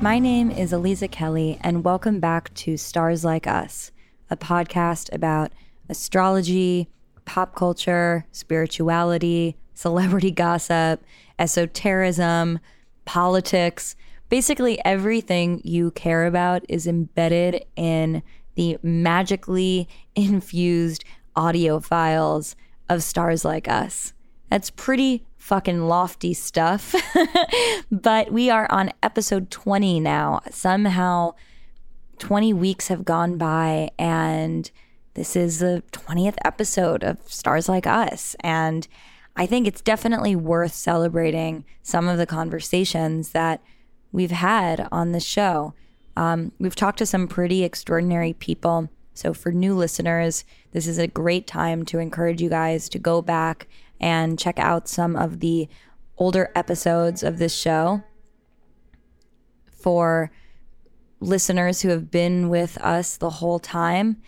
My name is Aliza Kelly, and welcome back to Stars Like Us, a podcast about astrology, pop culture, spirituality, celebrity gossip, esotericism, politics. Basically, everything you care about is embedded in the magically infused audio files of Stars Like Us. That's pretty fucking lofty stuff. but we are on episode 20 now. Somehow 20 weeks have gone by and this is the 20th episode of Stars Like Us. And I think it's definitely worth celebrating some of the conversations that we've had on the show. Um, we've talked to some pretty extraordinary people. So, for new listeners, this is a great time to encourage you guys to go back and check out some of the older episodes of this show. For listeners who have been with us the whole time,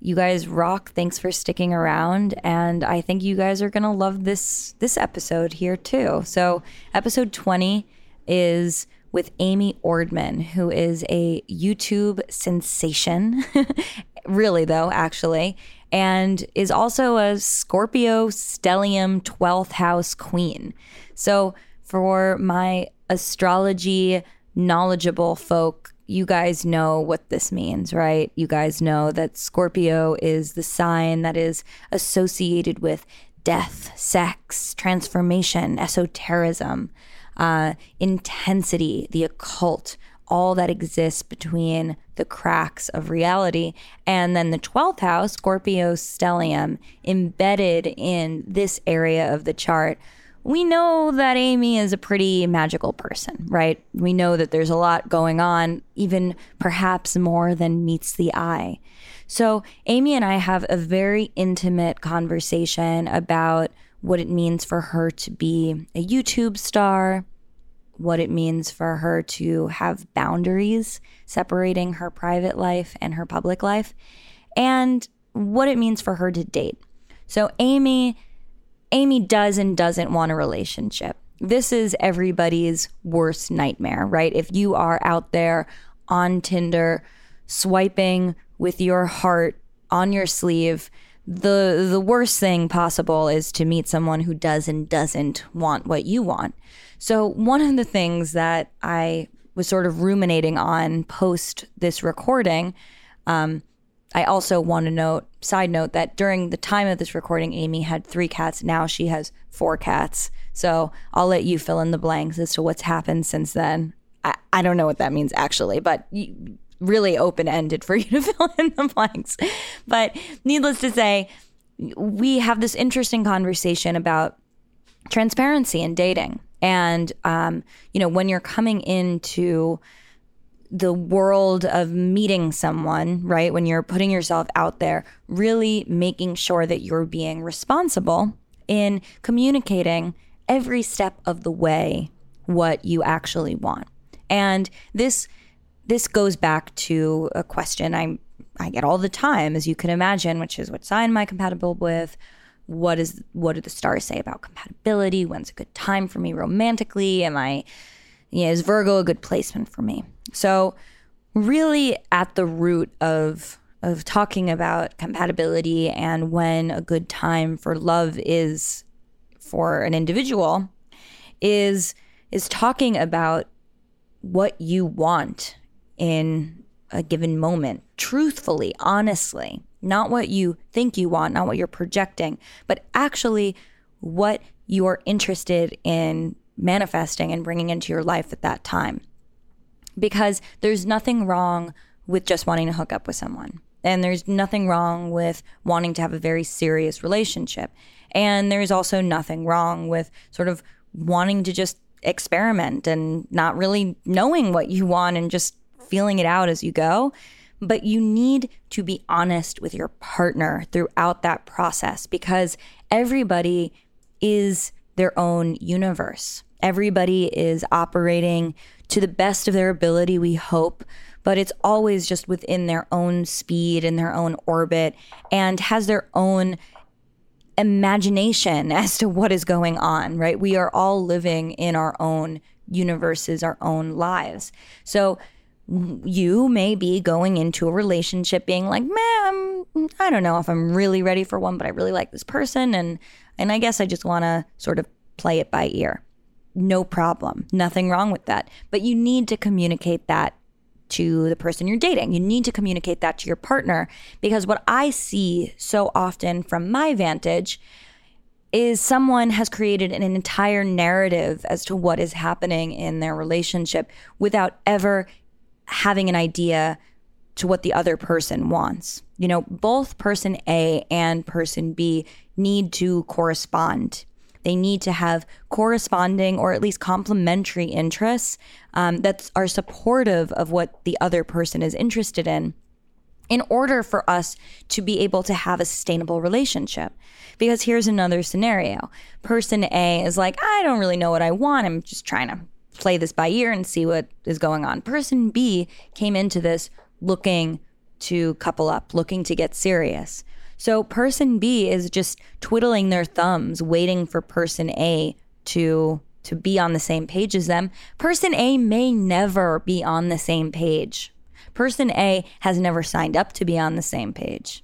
you guys rock. Thanks for sticking around and I think you guys are going to love this this episode here too. So, episode 20 is with Amy Ordman, who is a YouTube sensation. really though, actually and is also a Scorpio stellium 12th house queen. So, for my astrology knowledgeable folk, you guys know what this means, right? You guys know that Scorpio is the sign that is associated with death, sex, transformation, esotericism, uh, intensity, the occult, all that exists between the cracks of reality. And then the 12th house, Scorpio stellium, embedded in this area of the chart. We know that Amy is a pretty magical person, right? We know that there's a lot going on, even perhaps more than meets the eye. So, Amy and I have a very intimate conversation about what it means for her to be a YouTube star, what it means for her to have boundaries separating her private life and her public life, and what it means for her to date. So Amy Amy does and doesn't want a relationship. This is everybody's worst nightmare, right? If you are out there on Tinder swiping with your heart on your sleeve, the the worst thing possible is to meet someone who does and doesn't want what you want. So, one of the things that I was sort of ruminating on post this recording, um, I also want to note, side note, that during the time of this recording, Amy had three cats. Now she has four cats. So I'll let you fill in the blanks as to what's happened since then. I, I don't know what that means actually, but really open ended for you to fill in the blanks. But needless to say, we have this interesting conversation about transparency in dating. And, um, you know, when you're coming into the world of meeting someone, right? When you're putting yourself out there, really making sure that you're being responsible in communicating every step of the way what you actually want. And this this goes back to a question I I get all the time, as you can imagine, which is what sign am I compatible with? what is what do the stars say about compatibility? When's a good time for me romantically? Am I you know, is Virgo a good placement for me? So really at the root of of talking about compatibility and when a good time for love is for an individual is is talking about what you want in a given moment truthfully honestly not what you think you want, not what you're projecting, but actually what you're interested in manifesting and bringing into your life at that time. Because there's nothing wrong with just wanting to hook up with someone. And there's nothing wrong with wanting to have a very serious relationship. And there's also nothing wrong with sort of wanting to just experiment and not really knowing what you want and just feeling it out as you go. But you need to be honest with your partner throughout that process because everybody is their own universe. Everybody is operating to the best of their ability, we hope, but it's always just within their own speed and their own orbit and has their own imagination as to what is going on, right? We are all living in our own universes, our own lives. So you may be going into a relationship being like, man, I don't know if I'm really ready for one, but I really like this person. And, and I guess I just want to sort of play it by ear. No problem. Nothing wrong with that. But you need to communicate that to the person you're dating. You need to communicate that to your partner because what I see so often from my vantage is someone has created an entire narrative as to what is happening in their relationship without ever having an idea to what the other person wants. You know, both person A and person B need to correspond. They need to have corresponding or at least complementary interests um, that are supportive of what the other person is interested in in order for us to be able to have a sustainable relationship. Because here's another scenario person A is like, I don't really know what I want. I'm just trying to play this by ear and see what is going on. Person B came into this looking to couple up, looking to get serious. So person B is just twiddling their thumbs, waiting for person A to to be on the same page as them. Person A may never be on the same page. Person A has never signed up to be on the same page.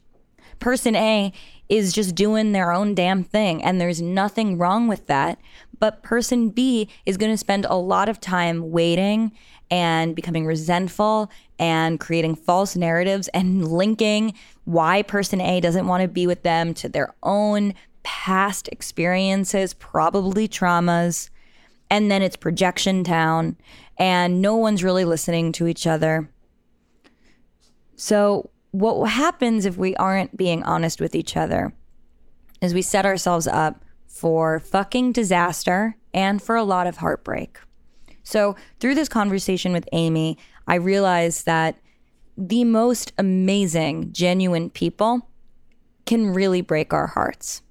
Person A is just doing their own damn thing, and there's nothing wrong with that. But person B is going to spend a lot of time waiting and becoming resentful and creating false narratives and linking why person A doesn't want to be with them to their own past experiences, probably traumas. And then it's projection town, and no one's really listening to each other. So, what happens if we aren't being honest with each other is we set ourselves up for fucking disaster and for a lot of heartbreak. So, through this conversation with Amy, I realized that the most amazing, genuine people can really break our hearts.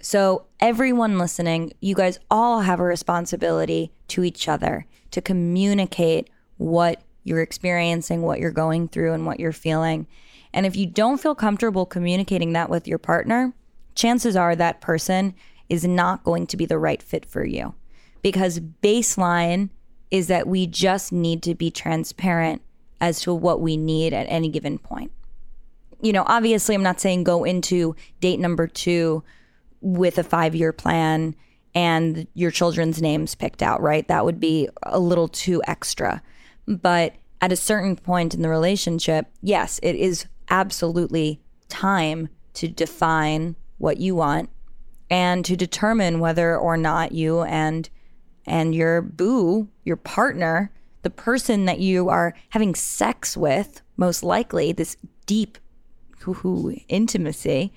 So, everyone listening, you guys all have a responsibility to each other to communicate what you're experiencing, what you're going through, and what you're feeling. And if you don't feel comfortable communicating that with your partner, chances are that person is not going to be the right fit for you. Because baseline is that we just need to be transparent as to what we need at any given point. You know, obviously, I'm not saying go into date number two with a five year plan and your children's names picked out, right? That would be a little too extra. But at a certain point in the relationship, yes, it is absolutely time to define what you want and to determine whether or not you and and your boo, your partner, the person that you are having sex with, most likely this deep intimacy,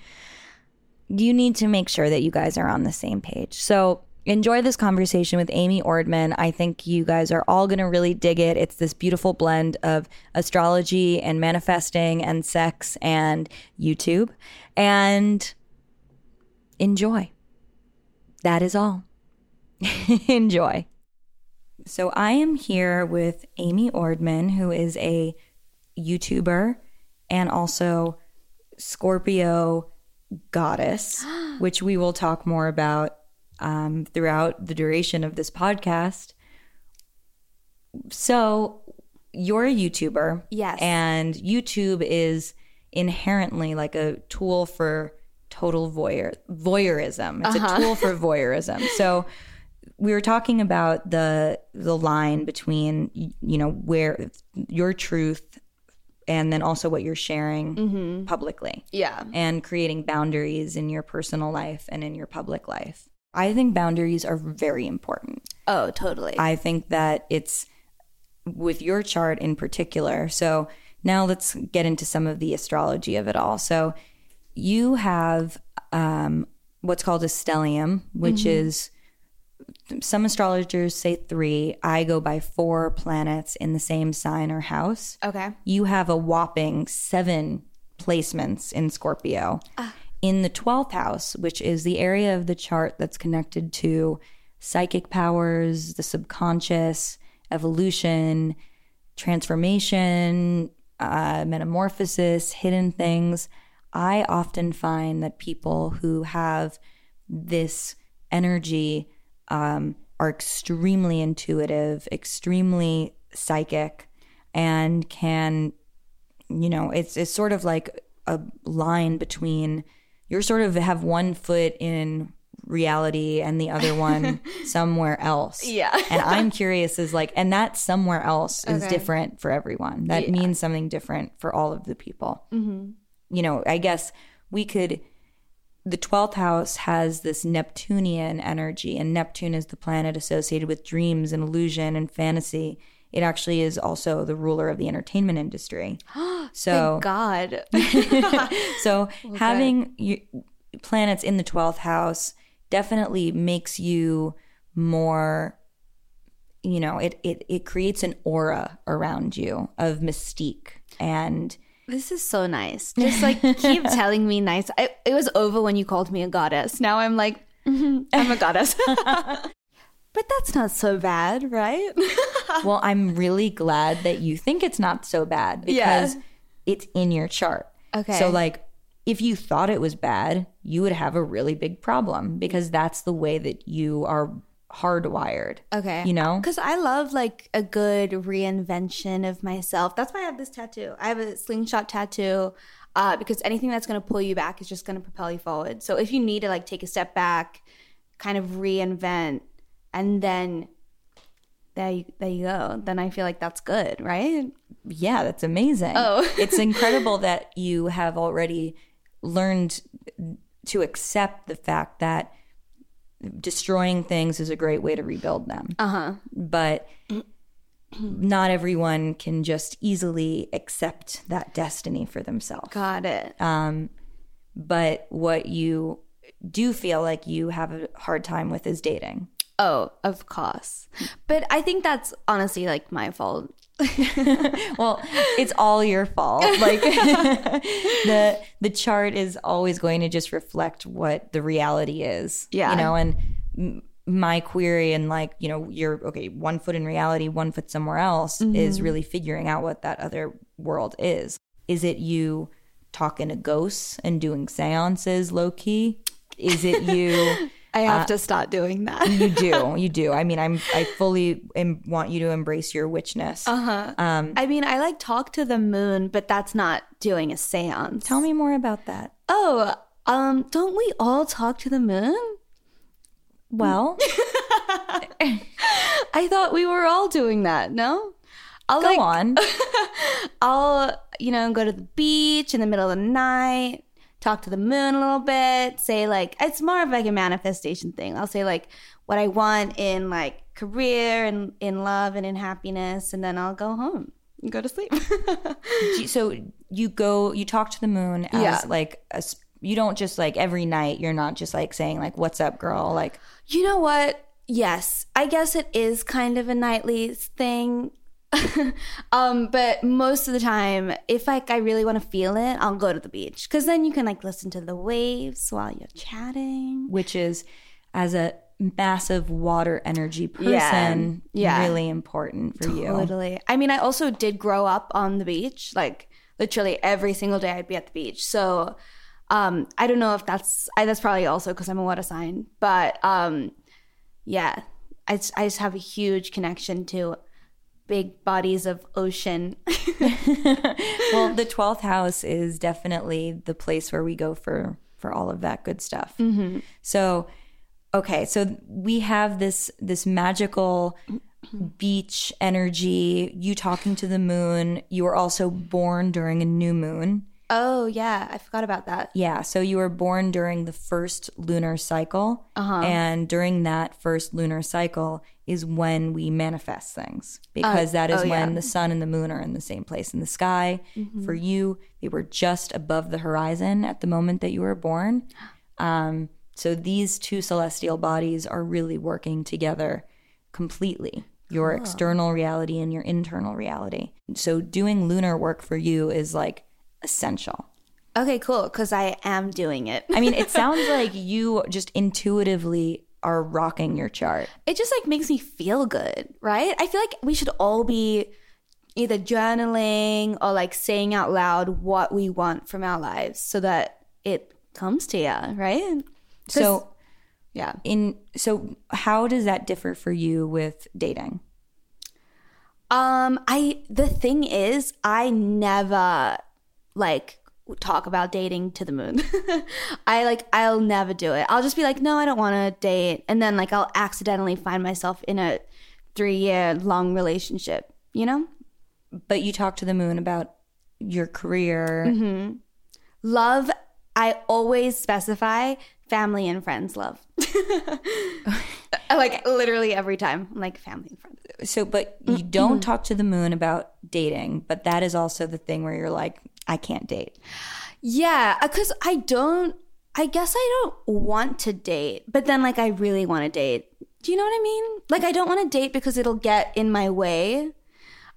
you need to make sure that you guys are on the same page. So enjoy this conversation with Amy Ordman. I think you guys are all going to really dig it. It's this beautiful blend of astrology and manifesting and sex and YouTube. And enjoy. That is all. enjoy. So I am here with Amy Ordman, who is a YouTuber and also Scorpio goddess, which we will talk more about um, throughout the duration of this podcast. So, you're a YouTuber. Yes. And YouTube is inherently like a tool for total voyeur voyeurism. It's uh-huh. a tool for voyeurism. So, we were talking about the the line between you know where your truth and then also what you're sharing mm-hmm. publicly. Yeah. And creating boundaries in your personal life and in your public life. I think boundaries are very important. Oh, totally. I think that it's with your chart in particular. So now let's get into some of the astrology of it all. So you have um, what's called a stellium, which mm-hmm. is some astrologers say three. I go by four planets in the same sign or house. Okay. You have a whopping seven placements in Scorpio. Ah in the 12th house, which is the area of the chart that's connected to psychic powers, the subconscious, evolution, transformation, uh, metamorphosis, hidden things. I often find that people who have this energy um, are extremely intuitive, extremely psychic, and can, you know, it's it's sort of like a line between you're sort of have one foot in reality and the other one somewhere else. Yeah. and I'm curious is like, and that somewhere else is Okay. different for everyone. That means something different for all of the people. Mm-hmm. You know, I guess we could. The 12th house has this Neptunian energy, and Neptune is the planet associated with dreams and illusion and fantasy. It actually is also the ruler of the entertainment industry. so, Thank God. so having you, planets in the 12th house definitely makes you more you know it, it it creates an aura around you of mystique and This is so nice. Just like keep telling me nice. I, it was over when you called me a goddess. Now I'm like, mhm, I'm a goddess. but that's not so bad, right? well i'm really glad that you think it's not so bad Yeah. because it's in your chart Okay. so like if you thought it was bad you would have a really big problem because that's the way that you are hardwired Okay. you know Because I love like a good reinvention of myself. That's why I have this tattoo. I have a slingshot tattoo uh, because anything that's going to pull you back is just going to propel you forward. So if you need to like take a step back, kind of reinvent, and then there you, there you go, then I feel like that's good, right? Yeah, that's amazing. Oh. it's incredible that you have already learned to accept the fact that destroying things is a great way to rebuild them. Uh huh. But not everyone can just easily accept that destiny for themselves. Got it. Um, but what you do feel like you have a hard time with is dating. Oh, of course. But I think that's honestly like my fault. well, it's all your fault. Like the the chart is always going to just reflect what the reality is. Yeah. You know, and m- my query and like, you know, you're okay, one foot in reality, one foot somewhere else is mm-hmm. really figuring out what that other world is. Is it you talking to ghosts and doing seances low key? Is it you I have to start doing that. you do. You do. I mean, I'm I fully em- want you to embrace your witchness. Uh-huh. Um I mean, I like talk to the moon, but that's not doing a seance. tell me more about that. Oh, um, don't we all talk to the moon? Well, I thought we were all doing that. No, I'll go like, on. I'll you know go to the beach in the middle of the night, talk to the moon a little bit, say like it's more of like a manifestation thing. I'll say like what I want in like career and in love and in happiness, and then I'll go home and go to sleep. So you go, you talk to the moon as Yeah. like a. You don't just like every night. You're not just like saying like "What's up, girl?" Like You know what? Yes, I guess it is kind of a nightly thing. um, but most of the time, if like I really want to feel it, I'll go to the beach because then you can like listen to the waves while you're chatting. which is as a massive water energy person, Yeah. really important for you. Totally. I mean, I also did grow up on the beach. Like literally every single day, I'd be at the beach. So um, I don't know if that's I, that's probably also because I'm a water sign. But um, yeah, I I just have a huge connection to big bodies of ocean. Well, the twelfth house is definitely the place where we go for for all of that good stuff. Mm-hmm. So, okay, so we have this this magical beach energy. You talking to the moon. You were also born during a new moon. Oh yeah, I forgot about that. Yeah, so you were born during the first lunar cycle. And during that first lunar cycle is when we manifest things because that is oh, when yeah. the sun and the moon are in the same place in the sky. For you, they were just above the horizon at the moment that you were born. Um, so these two celestial bodies are really working together completely your external reality and your internal reality. So doing lunar work for you is like essential. Okay, cool. Because I am doing it. I mean, it sounds like you just intuitively are rocking your chart. it just like makes me feel good, right? I feel like we should all be either journaling or like saying out loud what we want from our lives so that it comes to you, right? So, Yeah. In so how does that differ for you with dating? Um, I the thing is, I never like talk about dating to the moon. I like I'll never do it. I'll just be like, no, I don't want to date, and then like I'll accidentally find myself in a three year long relationship. You know, But you talk to the moon about your career. Mm-hmm. love. I always specify family and friends love. like literally every time, I'm like family and friends. So but you don't talk to the moon about dating, but that is also the thing where you're like, I can't date. Yeah, because I don't. I guess I don't want to date, but then like I really want to date. Do you know what I mean? Like I don't want to date because it'll get in my way.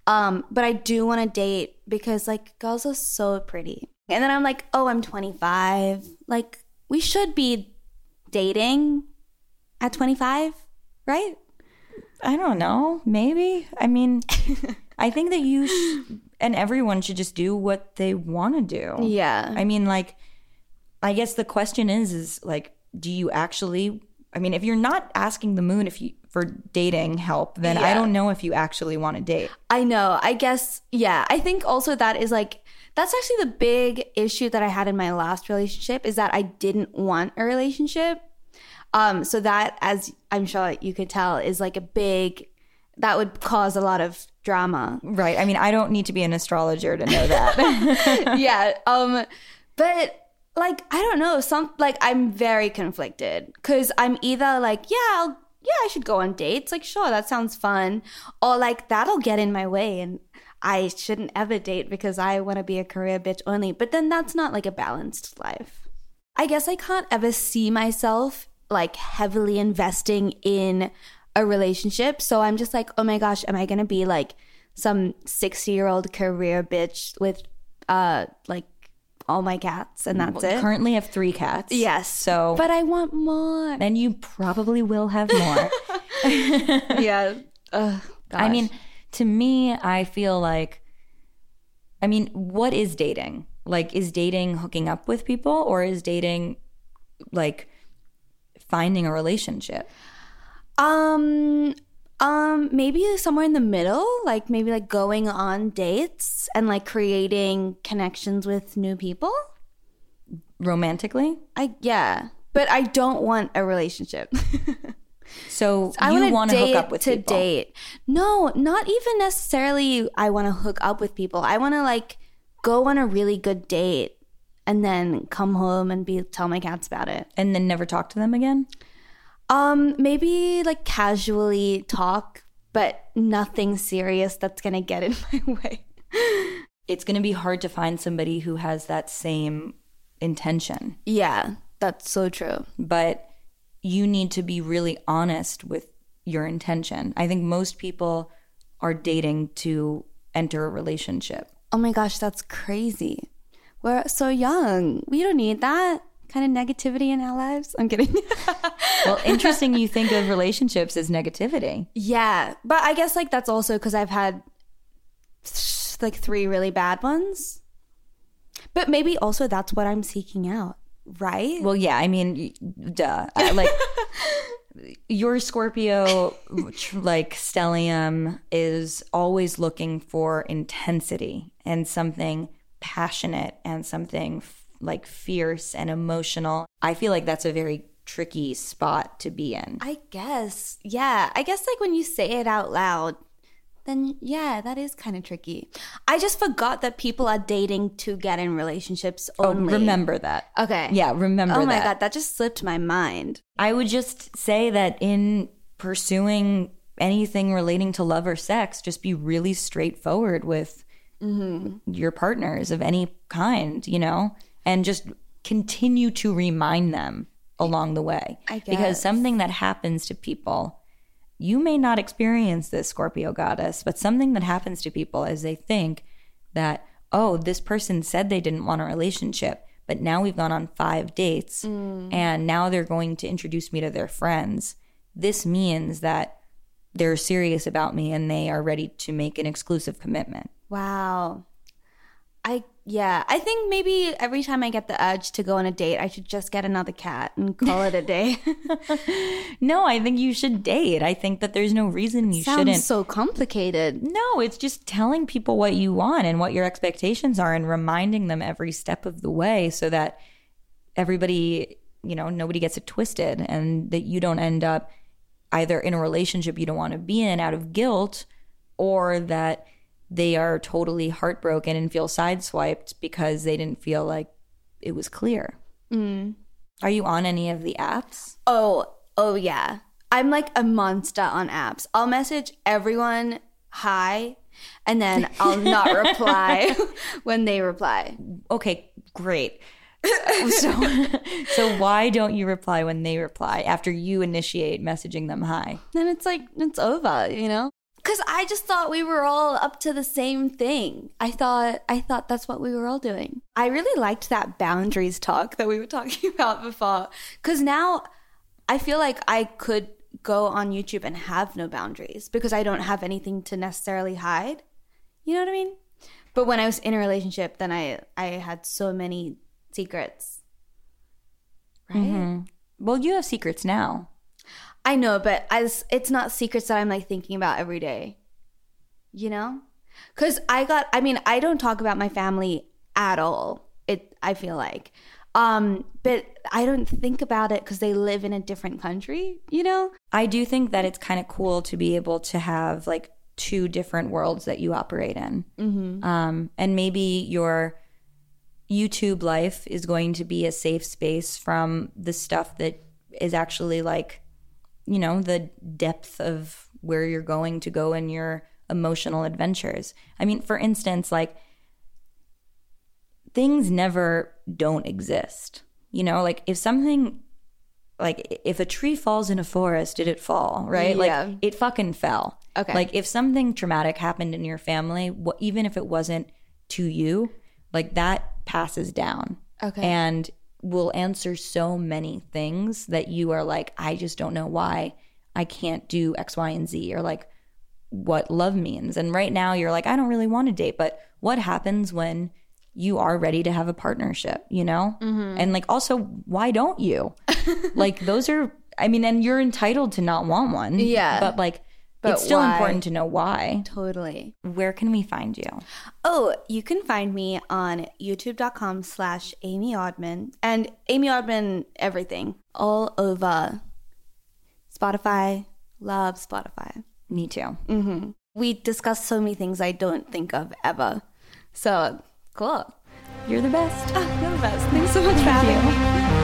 Um, but I do want to date because like girls are so pretty. And then I'm like, "Oh, I'm 25. Like we should be dating at 25, right?" I don't know. Maybe. I mean, I think that you sh- and everyone should just do what they want to do. Yeah. I mean, like, I guess the question is, is like, do you actually? I mean, if you're not asking the moon if you for dating help, then I don't know if you actually want to date. I know. I guess, yeah. I think also that is like, that's actually the big issue that I had in my last relationship is that I didn't want a relationship. Um, so that, as I'm sure you could tell, is like a big, that would cause a lot of drama. Right. I mean, I don't need to be an astrologer to know that. yeah. Um, but like, I don't know. Some, like, I'm very conflicted because I'm either like, yeah, I'll, yeah, I should go on dates. Like, sure, that sounds fun. Or like, that'll get in my way and I shouldn't ever date because I want to be a career bitch only. But then that's not like a balanced life. I guess I can't ever see myself like heavily investing in a relationship. So I'm just like, oh my gosh, am I going to be like some 60 year old career bitch with uh like all my cats and that's it? I currently have three cats. Yes. So But I want more. then you probably will have more. yeah. Ugh, I mean, to me, I feel like, I mean, what is dating? Like, is dating hooking up with people or is dating like finding a relationship? Um um maybe somewhere in the middle, like maybe like going on dates and like creating connections with new people. Romantically? I yeah. But I don't want a relationship. So I you wanna hook date up with to people. date. No, not even necessarily I want to hook up with people. I want to like go on a really good date and then come home and be tell my cats about it. And then never talk to them again? Um, maybe like casually talk, but nothing serious that's gonna get in my way. It's going to be hard to find somebody who has that same intention. Yeah, that's so true. but you need to be really honest with your intention. I think most people are dating to enter a relationship. Oh my gosh, that's crazy. We're so young. We don't need that kind of negativity in our lives. I'm kidding. Well, interesting you think of relationships as negativity. yeah, but I guess like that's also because I've had like three really bad ones. But maybe also that's what I'm seeking out, right? Well, yeah, I mean, duh. I- like your Scorpio like stellium is always looking for intensity and something passionate and something f- like fierce and emotional. I feel like that's a very tricky spot to be in. I guess. Yeah. I guess like when you say it out loud, then yeah, that is kind of tricky. I just forgot that people are dating to get in relationships oh, only. Oh, Remember that. Okay. Yeah, remember Oh my that. god, that just slipped my mind. I would just say that in pursuing anything relating to love or sex, just be really straightforward with mm-hmm. your partners of any kind, you know, and just continue to remind them along the way. I Because something that happens to people, you may not experience this, Scorpio goddess, but something that happens to people is they think that, oh, this person said they didn't want a relationship, but now we've gone on five dates mm. and now they're going to introduce me to their friends. This means that they're serious about me and they are ready to make an exclusive commitment. Wow. I yeah, I think maybe every time I get the urge to go on a date, I should just get another cat and call it a day. no, I think you should date. I think that there's no reason you Sounds shouldn't. so complicated. No, it's just telling people what you want and what your expectations are and reminding them every step of the way so that everybody, you know, nobody gets it twisted and that you don't end up either in a relationship you don't want to be in out of guilt or that they are totally heartbroken and feel sideswiped because they didn't feel like it was clear. Mm. Are you on any of the apps? Oh, oh yeah. I'm like a monster on apps. I'll message everyone hi and then I'll not reply when they reply. Okay, great. so, so why don't you reply when they reply after you initiate messaging them hi? Then it's like it's over, you know? Cuz I just thought we were all up to the same thing. I thought I thought that's what we were all doing. I really liked that boundaries talk that we were talking about before cuz now I feel like I could go on YouTube and have no boundaries because I don't have anything to necessarily hide. You know what I mean? But when I was in a relationship, then I I had so many secrets. Right? Mm-hmm. Well, you have secrets now. I know, but as it's not secrets that I'm like thinking about every day. You know? Cuz I got I mean, I don't talk about my family at all. It I feel like um but I don't think about it cuz they live in a different country, you know? I do think that it's kind of cool to be able to have like two different worlds that you operate in. Mm-hmm. Um and maybe your YouTube life is going to be a safe space from the stuff that is actually like you know, the depth of where you're going to go in your emotional adventures. I mean, for instance, like things never don't exist. You know, like if something like if a tree falls in a forest, did it fall, right? Yeah. Like it fucking fell. Okay. Like if something traumatic happened in your family, wh- even if it wasn't to you, like that passes down. Okay. And will answer so many things that you are like, I just don't know why I can't do X, Y, and Z, or like what love means. And right now you're like, I don't really want to date, but what happens when you are ready to have a partnership, you know? Mm-hmm. And like, also, why don't you? like, those are, I mean, and you're entitled to not want one. Yeah. But like, But it's still why? important to know why. Totally. Where can we find you? Oh, you can find me on youtube.com slash Amy Ordman and Amy Ordman everything all over Spotify. Love Spotify. Me too. We discuss so many things I don't think of ever. So cool. You're the best. Ah, you're the best. Thanks so much for having me.